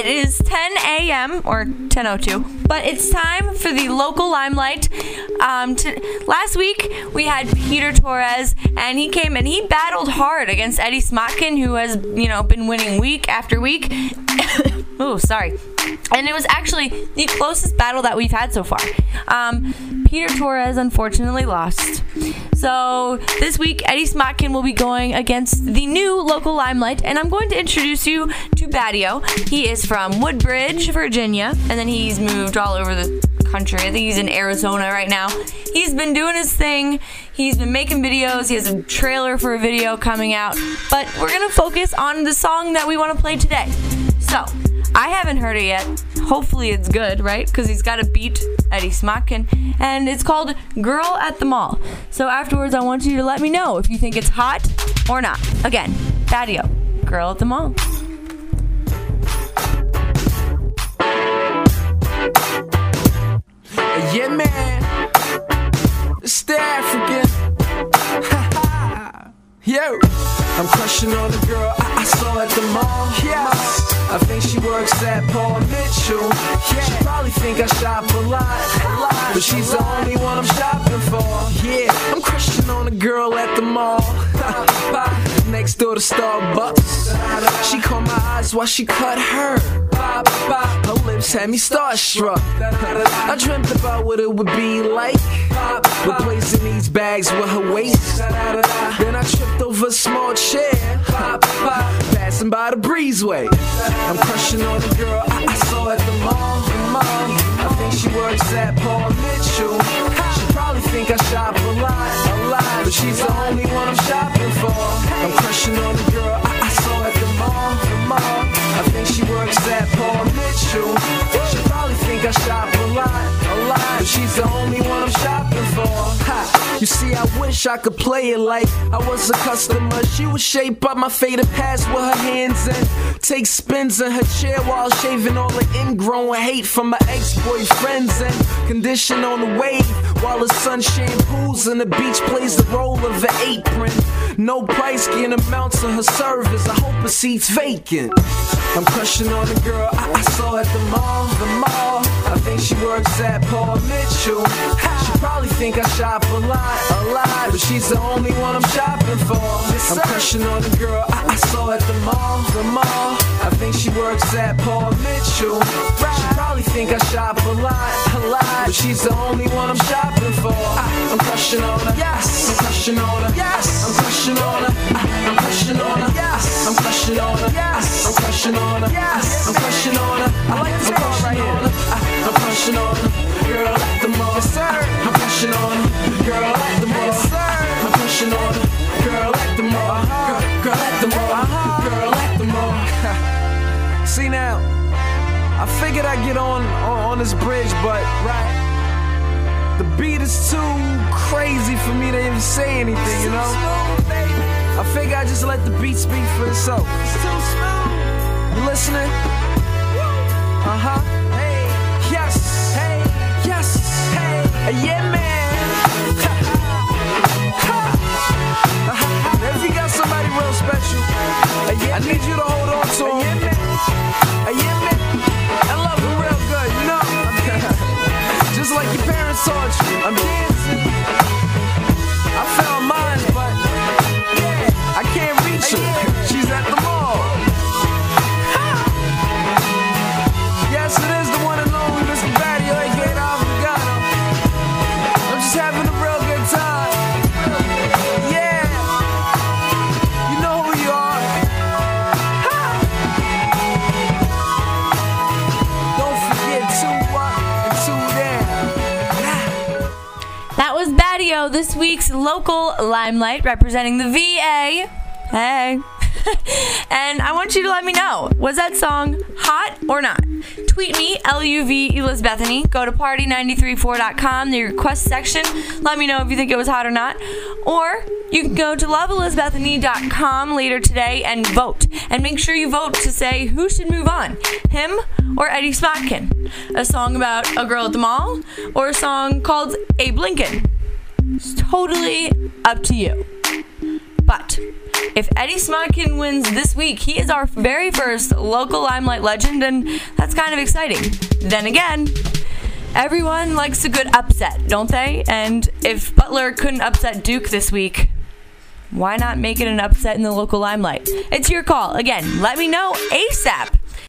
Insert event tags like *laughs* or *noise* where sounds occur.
It is 10 a.m. or 10:02, but it's time for the local limelight. Um, to, last week we had Peter Torres, and he came and he battled hard against Eddie Smotkin, who has you know been winning week after week. *coughs* oh, sorry. And it was actually the closest battle that we've had so far. Um, Peter Torres unfortunately lost. So this week, Eddie Smotkin will be going against the new local limelight, and I'm going to introduce you to Badio. He is from Woodbridge, Virginia, and then he's moved all over the country. I think he's in Arizona right now. He's been doing his thing. He's been making videos. He has a trailer for a video coming out. But we're going to focus on the song that we want to play today. So, I haven't heard it yet. Hopefully it's good, right? Because he's got to beat Eddie Smotkin. And it's called Girl at the Mall. So afterwards, I want you to let me know if you think it's hot or not. Again, Badio, Girl at the Mall. Yo, I'm crushing on a girl I, I saw at the mall. Yeah. I think she works at Paul Mitchell. Yeah, she probably think I shop a lot, a lot, but she's the only one I'm shopping for. Yeah, I'm crushing on a girl at the mall. *laughs* Next door to Starbucks. She caught my eyes while she cut her. Her lips had me starstruck. I dreamt about what it would be like. Replacing these bags with her waist. A small chair. Passing by the breezeway. I'm crushing on the girl I, I saw at the mall. I think she works at Paul Mitchell. She probably think I shop a lot, a lot. But she's the only one I'm shopping for. I'm crushing on the girl I, I could play it like I was a customer. She would shape up my faded past with her hands and take spins in her chair while shaving all the ingrown hate from my ex-boyfriends and condition on the wave while the sun shampoos and the beach plays the role of an apron. No price can amount to her service. I hope her seat's vacant. I'm crushing on the girl I, I saw at the mall, the mall. I think she works at Paul Mitchell. She probably think I shop a lot, a lot, but she's the only one I'm shopping for. I'm crushing on the girl I, I saw at the mall, the mall. I think she works at Paul Mitchell. She probably think I shop a lot, a lot, but she's the only one I'm shopping for. I, I'm crushing on her, yes. I'm crushing on her, yes. I'm crushing on her, I, I'm crushing on her, yes. I'm crushing on her, yes. I'm crushing on her, yes. I'm crushing on her. I, on girl at the mall. Yes, sir. I'm crushing on girl at the mall. Yes, sir. I'm on girl at the mall. Girl, girl at the mall, girl mall. *laughs* See now, I figured I'd get on, on on this bridge, but right. The beat is too crazy for me to even say anything, you know? I figure I just let the beat speak for itself. You listening? Uh huh. Yeah, man. if you got somebody real special, uh, I need you to hold on to uh, him. Uh, yeah, man. And love him real good, you know? *laughs* Just like your parents taught you. I'm dancing. I found mine, but yeah, I can't reach her. She's having a real good time. Yeah. You know who you are. Don't forget to up and two down. That was Badio, this week's local limelight representing the VA. Hey. *laughs* and I want you to let me know was that song hot or not? Tweet me, LUV Elizabethany. Go to party934.com, the request section. Let me know if you think it was hot or not. Or you can go to loveelizabethany.com later today and vote. And make sure you vote to say who should move on, him or Eddie Smotkin. A song about a girl at the mall or a song called Abe Lincoln. It's totally up to you. But if Eddie Smotkin wins this week, he is our very first local Limelight legend, and that's kind of exciting. Then again, everyone likes a good upset, don't they? And if Butler couldn't upset Duke this week, why not make it an upset in the local limelight? It's your call. Again, let me know ASAP